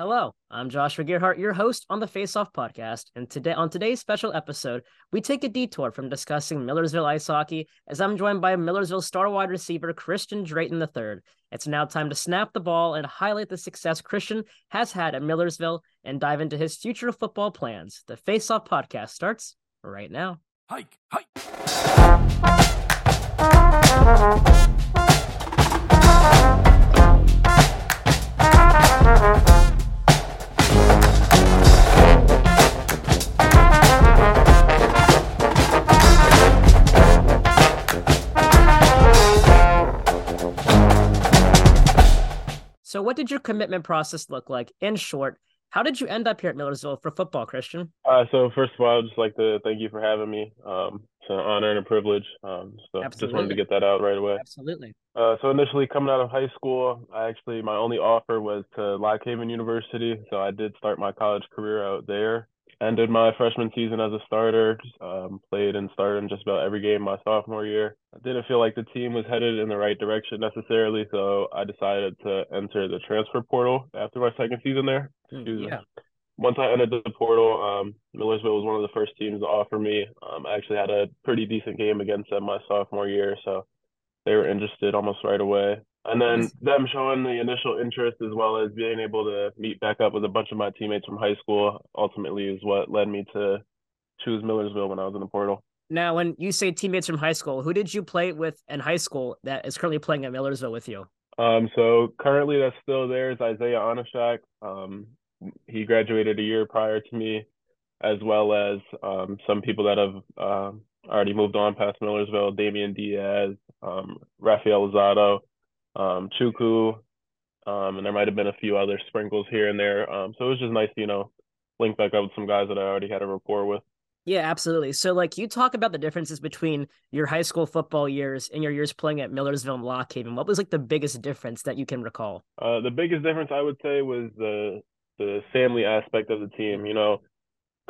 Hello, I'm Joshua Gearhart, your host on the Face Off podcast, and today on today's special episode, we take a detour from discussing Millersville ice hockey as I'm joined by Millersville star wide receiver Christan Drayton III. It's now time to snap the ball and highlight the success Christan has had at Millersville and dive into his future football plans. The Face Off podcast starts right now. Hike, hike. So, what did your commitment process look like? In short, how did you end up here at Millersville for football, Christan? Uh, so first of all, I'd just like to thank you for having me. Um, it's an honor and a privilege. Um, so Absolutely. just wanted to get that out right away. Absolutely. Uh, so initially coming out of high school, I actually my only offer was to Lock Haven University. So I did start my college career out there ended my freshman season as a starter. Um, played and started in just about every game my sophomore year. I didn't feel like the team was headed in the right direction necessarily, so I decided to enter the transfer portal after my second season there. Mm, yeah. Once I entered the portal, um, Millersville was one of the first teams to offer me. Um, I actually had a pretty decent game against them my sophomore year, so they were interested almost right away. And then them showing the initial interest as well as being able to meet back up with a bunch of my teammates from high school ultimately is what led me to choose Millersville when I was in the portal. Now, when you say teammates from high school, who did you play with in high school that is currently playing at Millersville with you? Um, so currently that's still there is Isaiah Onishak. Um, he graduated a year prior to me, as well as um, some people that have uh, already moved on past Millersville, Damian Diaz, um, Rafael Lozado um, Chuku, um, and there might have been a few other sprinkles here and there. Um, so it was just nice to, you know, link back up with some guys that I already had a rapport with. Yeah, absolutely. So, like, you talk about the differences between your high school football years and your years playing at Millersville and Lock Haven. What was like the biggest difference that you can recall? Uh, the biggest difference I would say was the the family aspect of the team. You know,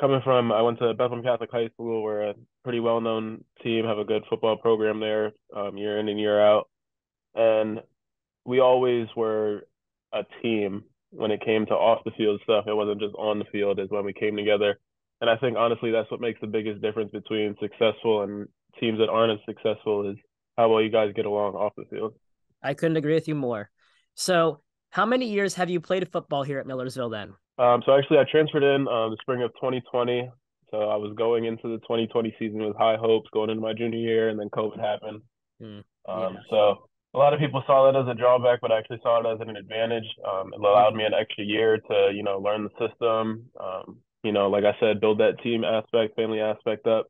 coming from I went to Bethlehem Catholic High School, we're a pretty well known team, have a good football program there, um, year in and year out, and we always were a team when it came to off the field stuff. It wasn't just on the field is when we came together. And I think honestly that's what makes the biggest difference between successful and teams that aren't as successful is how well you guys get along off the field. I couldn't agree with you more. So how many years have you played football here at Millersville then? Um, so actually I transferred in uh, the spring of 2020. So I was going into the 2020 season with high hopes going into my junior year and then COVID happened. Mm, yeah. um, so a lot of people saw that as a drawback, but I actually saw it as an advantage. Um, it allowed me an extra year to, you know, learn the system. Um, you know, like I said, build that team aspect, family aspect up,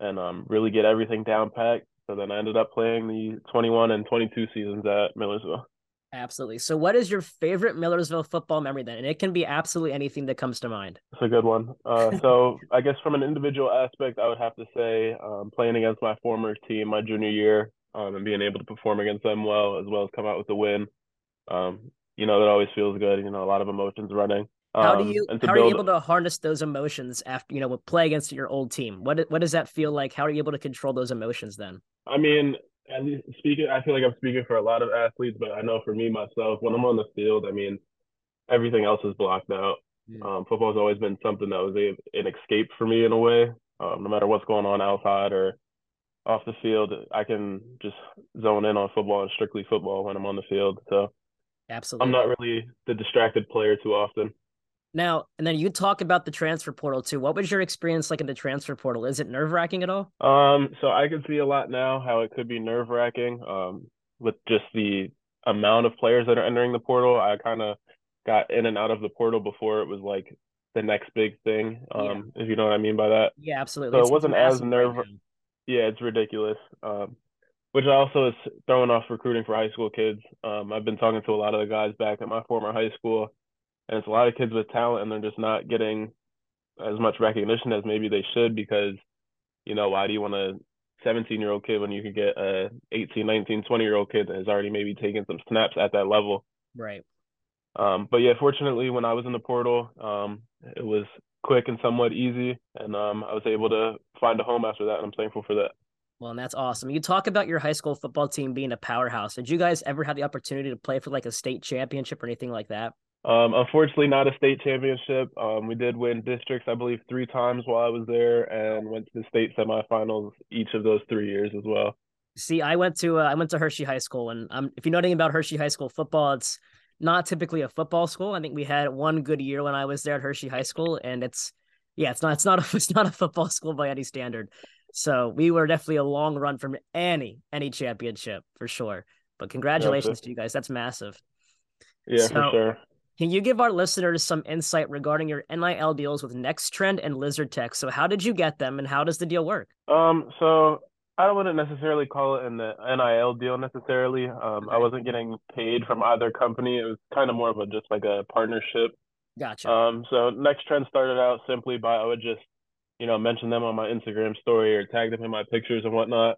and um, really get everything down packed. So then I ended up playing the 21 and 22 seasons at Millersville. Absolutely. So, what is your favorite Millersville football memory then? And it can be absolutely anything that comes to mind. It's a good one. Uh, so, I guess from an individual aspect, I would have to say um, playing against my former team my junior year um, and being able to perform against them well, as well as come out with the win. Um, you know, that always feels good. You know, a lot of emotions running. how do um, you how are you able to harness those emotions after you know play against your old team? What what does that feel like? How are you able to control those emotions then? I mean, at least speaking, I feel like I'm speaking for a lot of athletes, but I know for me myself, when I'm on the field, I mean, everything else is blocked out. Yeah. Um, football has always been something that was a, an escape for me in a way. Um, no matter what's going on outside or off the field, I can just zone in on football and strictly football when I'm on the field. So absolutely, I'm not really the distracted player too often. Now, and then you talk about the transfer portal too. What was your experience like in the transfer portal? Is it nerve wracking at all? Um, so I can see a lot now how it could be nerve wracking. Um, with just the amount of players that are entering the portal, I kind of got in and out of the portal before it was like the next big thing. Um, yeah. if you know what I mean by that. Yeah, absolutely. So it's, it wasn't as nerve. Right yeah, it's ridiculous. Um, which also is throwing off recruiting for high school kids. Um, I've been talking to a lot of the guys back at my former high school, and it's a lot of kids with talent, and they're just not getting as much recognition as maybe they should because, you know, why do you want a 17 year old kid when you could get a 18, 19, 20 year old kid that has already maybe taken some snaps at that level? Right. Um, but yeah, fortunately, when I was in the portal, um, it was quick and somewhat easy. And um, I was able to find a home after that, and I'm thankful for that. Well, and that's awesome. You talk about your high school football team being a powerhouse. Did you guys ever have the opportunity to play for like a state championship or anything like that? Um, unfortunately, not a state championship. Um, we did win districts, I believe, three times while I was there, and went to the state semifinals each of those three years as well. See, I went to uh, I went to Hershey High School, and um, if you know anything about Hershey High School football, it's not typically a football school. I think we had one good year when I was there at Hershey High School, and it's yeah, it's not it's not a, it's not a football school by any standard. So we were definitely a long run from any any championship for sure. But congratulations to you guys. That's massive. Yeah, so, for sure. Can you give our listeners some insight regarding your NIL deals with Next Trend and Lizard Tech? So how did you get them and how does the deal work? Um, so I don't wouldn't necessarily call it an NIL deal necessarily. Um, I wasn't getting paid from either company. It was kind of more of a just like a partnership. Gotcha. Um, so Next Trend started out simply by I would just, you know, mention them on my Instagram story or tag them in my pictures and whatnot.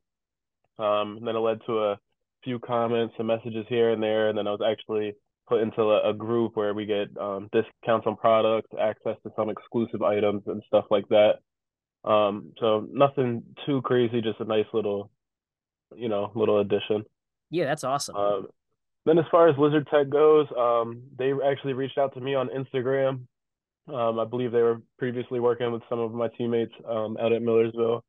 Um, and then it led to a few comments and messages here and there, and then I was actually put into a, a group where we get um, discounts on products, access to some exclusive items and stuff like that. Um, so nothing too crazy, just a nice little, you know, little addition. Yeah, that's awesome. Um, then as far as Lizard Tech goes, um, they actually reached out to me on Instagram. Um, I believe they were previously working with some of my teammates um, out at Millersville.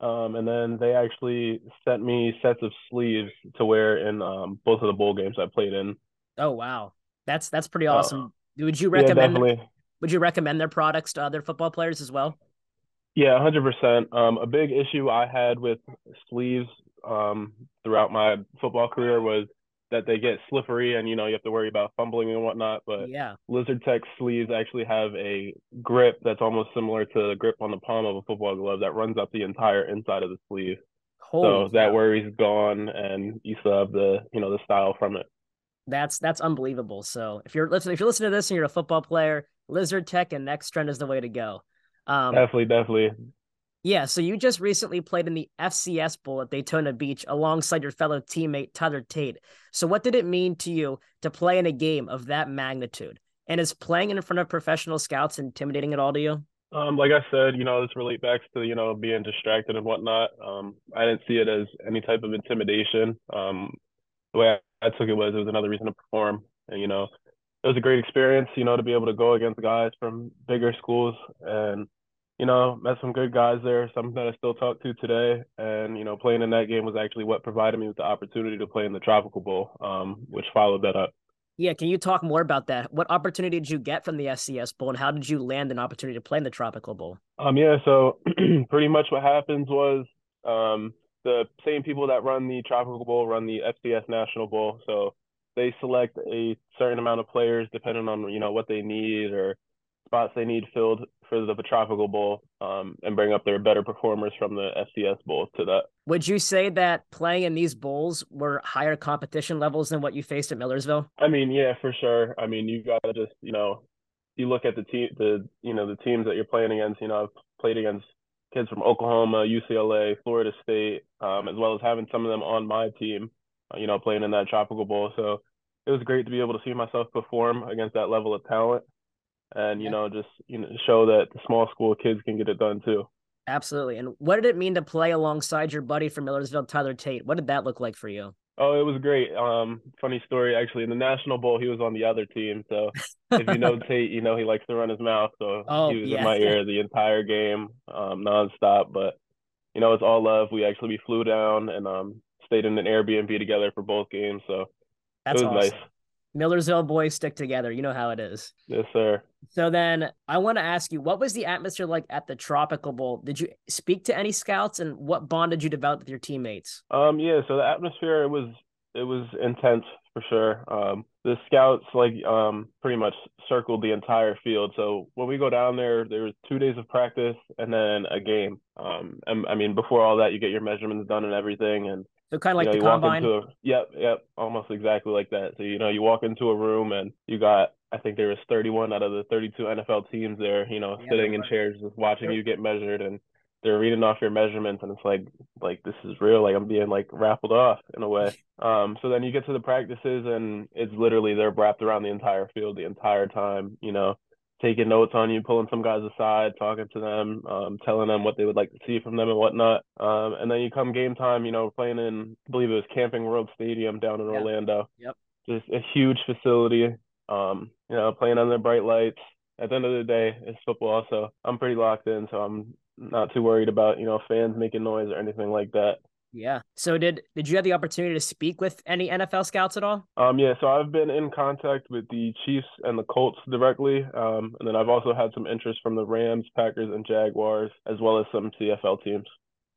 Um, and then they actually sent me sets of sleeves to wear in um, both of the bowl games I played in. Oh wow, that's that's pretty uh, awesome. Uh, would you recommend? Yeah, would you recommend their products to other football players as well? Yeah, hundred percent. Um, a big issue I had with sleeves um, throughout my football career was that they get slippery, and you know you have to worry about fumbling and whatnot. But yeah, Lizard Tech sleeves actually have a grip that's almost similar to the grip on the palm of a football glove that runs up the entire inside of the sleeve. Holy so that worry's gone, and you still have the you know the style from it. That's that's unbelievable. So if you're listening, if you're listening to this and you're a football player, Lizard Tech and Next Trend is the way to go. Um, definitely, definitely. Yeah. So you just recently played in the FCS Bowl at Daytona Beach alongside your fellow teammate Tyler Tate. So what did it mean to you to play in a game of that magnitude? And is playing in front of professional scouts intimidating at all to you? Um, like I said, you know, this relates back to you know being distracted and whatnot. Um, I didn't see it as any type of intimidation. Um, the way I took it was it was another reason to perform. And, you know, it was a great experience, you know, to be able to go against guys from bigger schools and, you know, met some good guys there, some that I still talk to today. And, you know, playing in that game was actually what provided me with the opportunity to play in the Tropical Bowl, um, which followed that up. Yeah, can you talk more about that? What opportunity did you get from the FCS Bowl and how did you land an opportunity to play in the Tropical Bowl? Um, yeah, so pretty much what happens was um, the same people that run the Tropical Bowl run the FCS National Bowl. So they select a certain amount of players depending on you know what they need or spots they need filled for the Tropical Bowl, um, and bring up their better performers from the FCS Bowl to that. Would you say that playing in these bowls were higher competition levels than what you faced at Millersville? I mean, yeah, for sure. I mean, you gotta just you know, you look at the team, the you know the teams that you're playing against. You know, I've played against kids from Oklahoma, UCLA, Florida State, um, as well as having some of them on my team, uh, you know, playing in that Tropical Bowl. So it was great to be able to see myself perform against that level of talent and, you yeah. know, just, you know, show that the small school kids can get it done too. Absolutely. And what did it mean to play alongside your buddy from Millersville, Tyler Tate? What did that look like for you? Oh, it was great. Um, funny story actually. In the National Bowl, he was on the other team. So if you know Tate, you know he likes to run his mouth. So oh, he was yeah. in my ear the entire game, um, nonstop. But you know, it's all love. We actually we flew down and um stayed in an Airbnb together for both games. So That's it was awesome. nice. Millersville boys stick together. You know how it is. Yes, sir. So then I want to ask you, what was the atmosphere like at the Tropical Bowl? Did you speak to any scouts and what bond did you develop with your teammates? Um, yeah, so the atmosphere it was it was intense for sure. Um, the scouts like um pretty much circled the entire field. So when we go down there, there was two days of practice and then a game. Um, and I mean before all that, you get your measurements done and everything, and so kind of like you know, the combine. A, yep, yep, almost exactly like that. So you know, you walk into a room and you got I think there was 31 out of the 32 NFL teams there. You know, yeah, sitting in chairs just watching you get measured and they're reading off your measurements and it's like like this is real like i'm being like raffled off in a way. Um so then you get to the practices and it's literally they're wrapped around the entire field the entire time you know taking notes on you pulling some guys aside talking to them um telling them what they would like to see from them and whatnot. Um and then you come game time you know playing in i believe it was camping world stadium down in yeah. orlando. Yep. Just a huge facility Um, you know, playing under bright lights. At the end of the day, it's football, so I'm pretty locked in. So I'm not too worried about you know fans making noise or anything like that. Yeah. So did did you have the opportunity to speak with any NFL scouts at all? Um, yeah. So I've been in contact with the Chiefs and the Colts directly, um, and then I've also had some interest from the Rams, Packers, and Jaguars, as well as some CFL teams.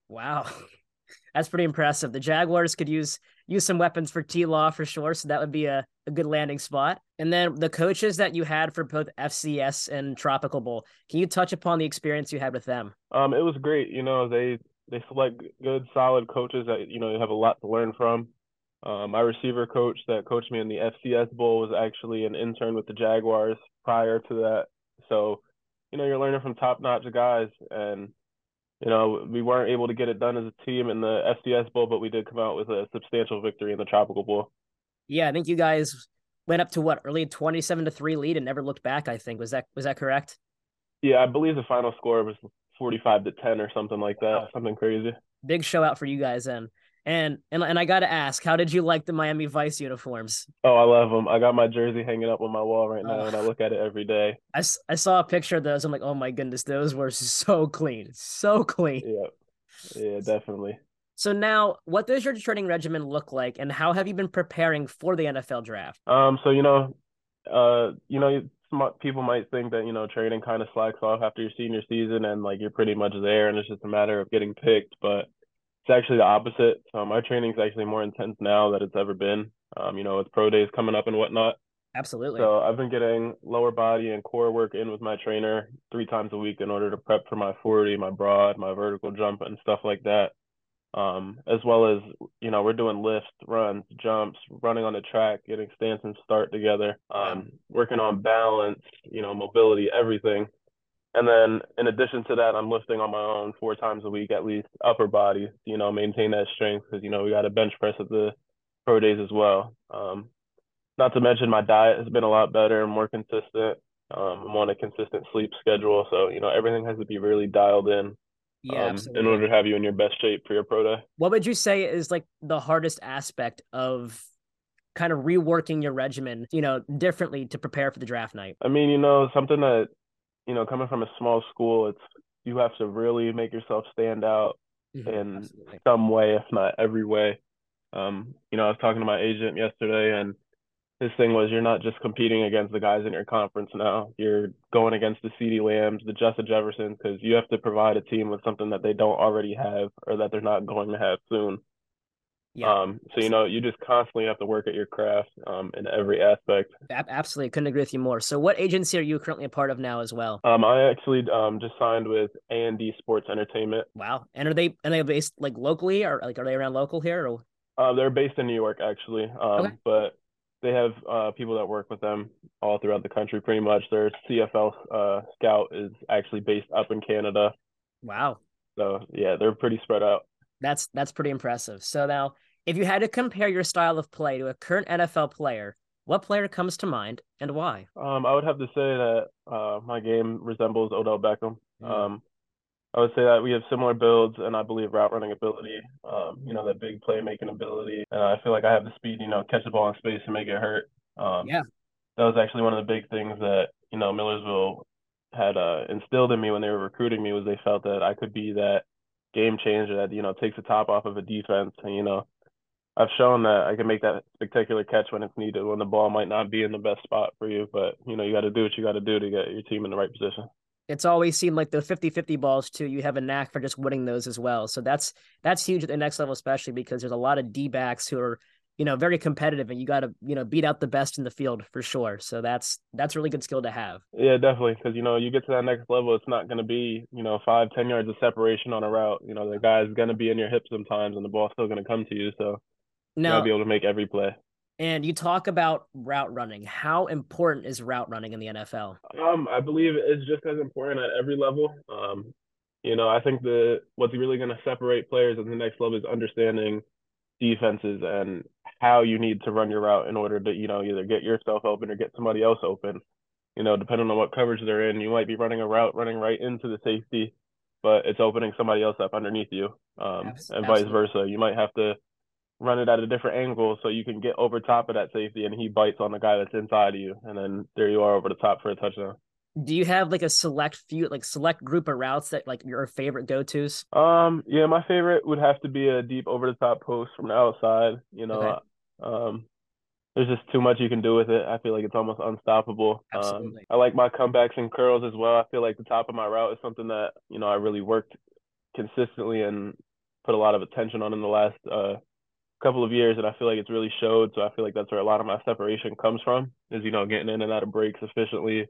Wow, that's pretty impressive. The Jaguars could use use some weapons for T Law for sure, so that would be a, a good landing spot. And then the coaches that you had for both FCS and Tropical Bowl, can you touch upon the experience you had with them? Um, it was great. You know, they they select good, solid coaches that you know you have a lot to learn from. Um, my receiver coach that coached me in the FCS Bowl was actually an intern with the Jaguars prior to that. So, you know, you're learning from top-notch guys, and you know, we weren't able to get it done as a team in the FCS Bowl, but we did come out with a substantial victory in the Tropical Bowl. Yeah, I think you guys went up to what early twenty-seven to three lead and never looked back. I think was that was that correct? Yeah, I believe the final score was 45 to 10 or something like that. Something crazy. Big show out for you guys then. And and and I got to ask, how did you like the Miami Vice uniforms? Oh, I love them. I got my jersey hanging up on my wall right now, and I look at it every day. I, I saw a picture of those. I'm like, oh my goodness, those were so clean, so clean. Yeah, yeah, definitely. So now, what does your training regimen look like, and how have you been preparing for the NFL draft? Um, so you know, uh, you know, people might think that you know training kind of slacks off after your senior season and like you're pretty much there and it's just a matter of getting picked but it's actually the opposite. So my training is actually more intense now than it's ever been. Um you know with pro days coming up and whatnot. Absolutely. So i've been getting lower body and core work in with my trainer three times a week in order to prep for my 40 my broad my vertical jump and stuff like that. Um, as well as you know we're doing lifts, runs, jumps, running on the track, getting stance and start together, um, working on balance, you know, mobility, everything. And then in addition to that, I'm lifting on my own four times a week at least, upper body, you know, maintain that strength because you know we got a bench press at the pro days as well. Um, not to mention my diet has been a lot better and more consistent. Um, I'm on a consistent sleep schedule, so you know everything has to be really dialed in yeah, um, in order to have you in your best shape for your pro day. What would you say is like the hardest aspect of kind of reworking your regimen, you know, differently to prepare for the draft night? I mean, you know, something that, you know, coming from a small school, it's you have to really make yourself stand out mm-hmm, in absolutely. some way, if not every way. Um, you know, I was talking to my agent yesterday and his thing was you're not just competing against the guys in your conference now. You're going against the CeeDee Lambs, the Justin Jeffersons, because you have to provide a team with something that they don't already have or that they're not going to have soon. Yeah. Um, so you know, you just constantly have to work at your craft um, in every aspect. Absolutely, couldn't agree with you more. So, what agency are you currently a part of now as well? Um, I actually um just signed with A and D Sports Entertainment. Wow, and are they are they based like locally or like are they around local here? Or? Uh, they're based in New York actually. Um, okay. but they have uh, people that work with them all throughout the country pretty much their cfl uh, scout is actually based up in canada wow so yeah they're pretty spread out that's that's pretty impressive so now if you had to compare your style of play to a current nfl player what player comes to mind and why um, i would have to say that uh, my game resembles odell beckham mm. um, I would say that we have similar builds, and I believe route running ability. Um, you know, that big playmaking ability. And I feel like I have the speed, you know, catch the ball in space and make it hurt. Um, yeah, that was actually one of the big things that you know Millersville had uh, instilled in me when they were recruiting me was they felt that I could be that game changer that you know takes the top off of a defense, and you know. I've shown that I can make that spectacular catch when it's needed, when the ball might not be in the best spot for you. But you know, you got to do what you got to do to get your team in the right position it's always seemed like the 50-50 balls too you have a knack for just winning those as well so that's that's huge at the next level especially because there's a lot of d-backs who are you know very competitive and you got to you know beat out the best in the field for sure so that's that's a really good skill to have yeah definitely because you know you get to that next level it's not going to be you know five ten yards of separation on a route you know the guy's going to be in your hips sometimes and the ball's still going to come to you so you got to be able to make every play and you talk about route running. How important is route running in the NFL? Um, I believe it's just as important at every level. Um, you know, I think the what's really going to separate players at the next level is understanding defenses and how you need to run your route in order to, you know, either get yourself open or get somebody else open. You know, depending on what coverage they're in, you might be running a route running right into the safety, but it's opening somebody else up underneath you, um, and vice versa. You might have to run it at a different angle so you can get over top of that safety and he bites on the guy that's inside of you and then there you are over the top for a touchdown. Do you have like a select few like select group of routes that like your favorite go-tos? Um yeah, my favorite would have to be a deep over the top post from the outside, you know. Okay. Um there's just too much you can do with it. I feel like it's almost unstoppable. Um, Absolutely. Um, I like my comebacks and curls as well. I feel like the top of my route is something that, you know, I really worked consistently and put a lot of attention on in the last uh, couple of years, and I feel like it's really showed. So I feel like that's where a lot of my separation comes from, is you know getting in and out of breaks efficiently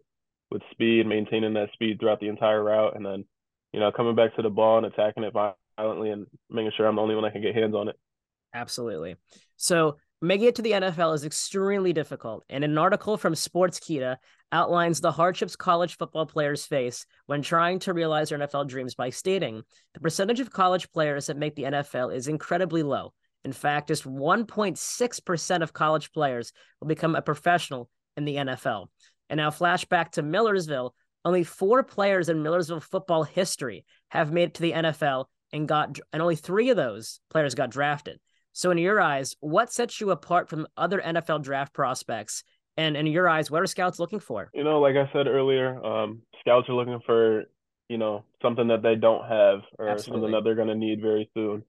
with speed, maintaining that speed throughout the entire route, and then you know coming back to the ball and attacking it violently and making sure I'm the only one that can get hands on it. Absolutely. So making it to the NFL is extremely difficult, and an article from Sports Sportskeeda outlines the hardships college football players face when trying to realize their NFL dreams by stating the percentage of college players that make the NFL is incredibly low. In fact, just 1.6% of college players will become a professional in the NFL. And now, flashback to Millersville, only four players in Millersville football history have made it to the NFL and got, and only three of those players got drafted. So, in your eyes, what sets you apart from other NFL draft prospects and in your eyes, what are scouts looking for? You know, like I said earlier, um, scouts are looking for, you know, something that they don't have or Absolutely. something that they're going to need very soon.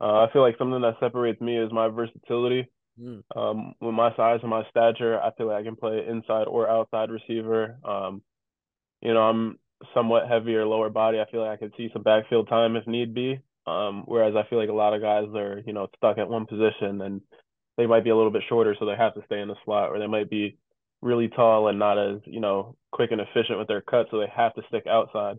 Uh, I feel like something that separates me is my versatility. Mm. Um, with my size and my stature, I feel like I can play inside or outside receiver. Um, you know, I'm somewhat heavier lower body. I feel like I could see some backfield time if need be. Um, whereas I feel like a lot of guys are, you know, stuck at one position and they might be a little bit shorter, so they have to stay in the slot, or they might be really tall and not as you know quick and efficient with their cut, so they have to stick outside.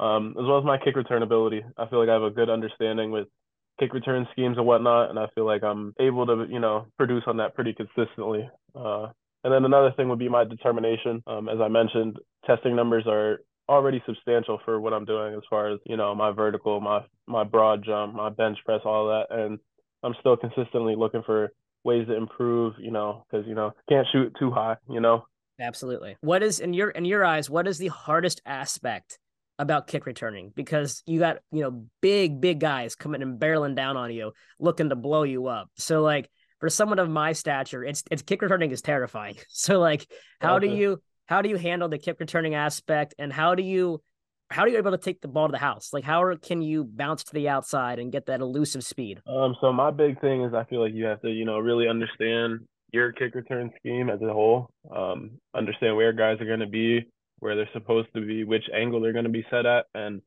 Um, as well as my kick return ability, I feel like I have a good understanding with kick return schemes and whatnot, and I feel like I'm able to you know produce on that pretty consistently. Uh, and then another thing would be my determination. Um, as I mentioned, testing numbers are already substantial for what I'm doing as far as you know my vertical, my my broad jump, my bench press, all that, and I'm still consistently looking for ways to improve, you know, because you know can't shoot too high, you know. Absolutely. What is in your in your eyes? What is the hardest aspect about kick returning? Because you got you know big big guys coming and barreling down on you, looking to blow you up. So like for someone of my stature, it's it's kick returning is terrifying. So like, how okay. do you how do you handle the kick returning aspect, and how do you how are you able to take the ball to the house? Like, how can you bounce to the outside and get that elusive speed? Um, so my big thing is I feel like you have to, you know, really understand your kick return scheme as a whole. Um, understand where guys are going to be, where they're supposed to be, which angle they're going to be set at, and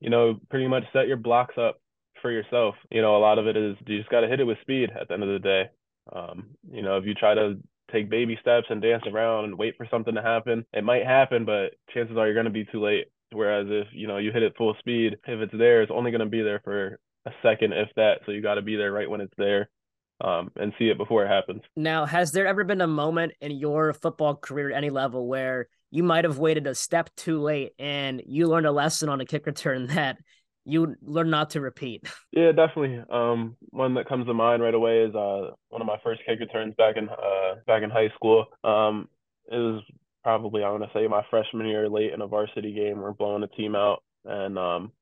you know, pretty much set your blocks up for yourself. You know, a lot of it is you just got to hit it with speed at the end of the day. Um, you know, if you try to take baby steps and dance around and wait for something to happen, it might happen, but chances are you're going to be too late. Whereas if you know you hit it full speed, if it's there, it's only going to be there for a second, if that. So you got to be there right when it's there, um, and see it before it happens. Now, has there ever been a moment in your football career at any level where you might have waited a step too late and you learned a lesson on a kick return that you learn not to repeat? Yeah, definitely. Um, one that comes to mind right away is uh one of my first kick returns back in uh back in high school. Um, it was probably I want to say my freshman year late in a varsity game. We're blowing a team out, and um,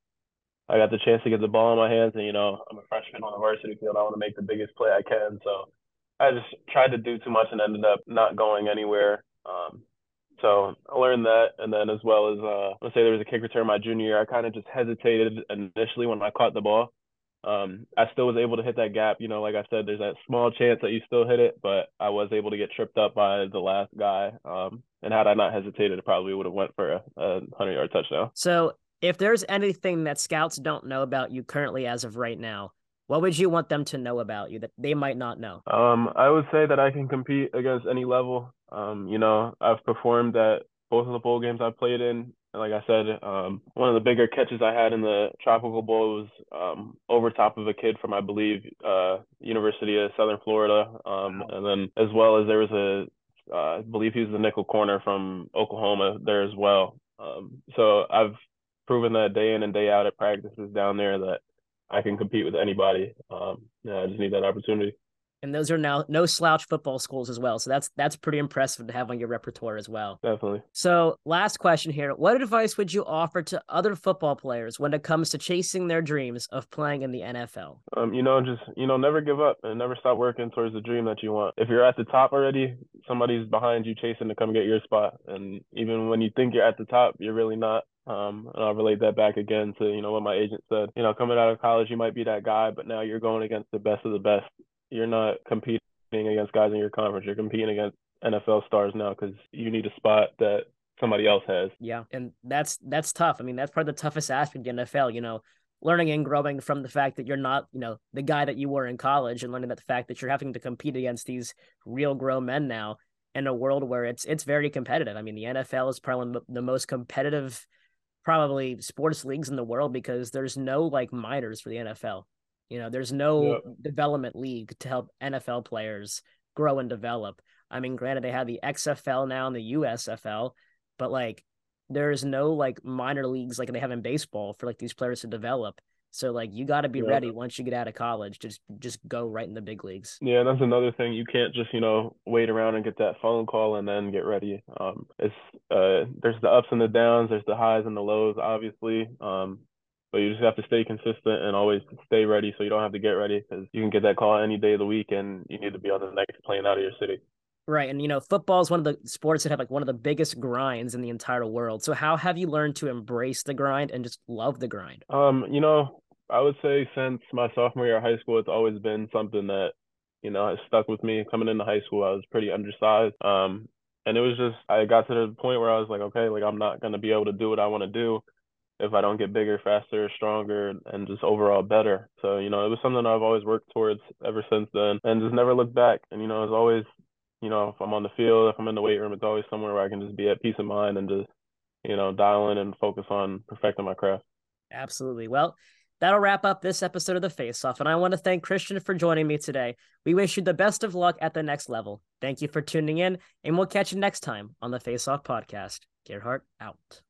I got the chance to get the ball in my hands. And you know, I'm a freshman on the varsity field. I want to make the biggest play I can. So I just tried to do too much and ended up not going anywhere. Um, so I learned that, and then as well as uh, let's say there was a kick return my junior year, I kind of just hesitated initially when I caught the ball um, I still was able to hit that gap. You know, like I said, there's that small chance that you still hit it, but I was able to get tripped up by the last guy. Um, and had I not hesitated, it probably would have went for a, a hundred yard touchdown. So, if there's anything that scouts don't know about you currently as of right now, what would you want them to know about you that they might not know? Um, I would say that I can compete against any level. Um, you know, I've performed at both of the bowl games I've played in like I said, um, one of the bigger catches I had in the Tropical Bowl was um, over top of a kid from, I believe, uh, University of Southern Florida. Um, wow. And then as well as there was a, uh, I believe he was the nickel corner from Oklahoma there as well. Um, so I've proven that day in and day out at practices down there that I can compete with anybody. Um, yeah, I just need that opportunity. and those are now no slouch football schools as well. So that's that's pretty impressive to have on your repertoire as well. Definitely. So last question here: What advice would you offer to other football players when it comes to chasing their dreams of playing in the NFL? Um, you know, just you know, never give up and never stop working towards the dream that you want. If you're at the top already, somebody's behind you chasing to come get your spot. And even when you think you're at the top, you're really not. Um, and I'll relate that back again to, you know, what my agent said. You know, coming out of college, you might be that guy, but now you're going against the best of the best. You're not competing against guys in your conference. You're competing against NFL stars now because you need a spot that somebody else has. Yeah, and that's that's tough. I mean, that's probably the toughest aspect of the NFL. You know, learning and growing from the fact that you're not, you know, the guy that you were in college, and learning that the fact that you're having to compete against these real grown men now in a world where it's it's very competitive. I mean, the NFL is probably the most competitive probably sports leagues in the world because there's no like minors for the NFL. You know, there's no development league to help NFL players grow and develop. I mean, granted, they have the XFL now and the USFL, but like there's no like minor leagues like they have in baseball for like these players to develop. So like you got to be yeah. ready once you get out of college to just just go right in the big leagues. Yeah, that's another thing. You can't just you know wait around and get that phone call and then get ready. Um, it's uh, there's the ups and the downs, there's the highs and the lows, obviously. Um, but you just have to stay consistent and always stay ready so you don't have to get ready because you can get that call any day of the week and you need to be on the next plane out of your city. Right. And, you know, football is one of the sports that have like one of the biggest grinds in the entire world. So, how have you learned to embrace the grind and just love the grind? Um, you know, I would say since my sophomore year of high school, it's always been something that, you know, has stuck with me. Coming into high school, I was pretty undersized. Um, and it was just, I got to the point where I was like, okay, like I'm not going to be able to do what I want to do if I don't get bigger, faster, stronger, and just overall better. So, you know, it was something I've always worked towards ever since then and just never looked back. And, you know, it's always, you know, if I'm on the field, if I'm in the weight room, it's always somewhere where I can just be at peace of mind and just, you know, dial in and focus on perfecting my craft. Absolutely. Well, That'll wrap up this episode of The Face Off, and I want to thank Christan for joining me today. We wish you the best of luck at the next level. Thank you for tuning in, and we'll catch you next time on The Face Off podcast. Gearhart out.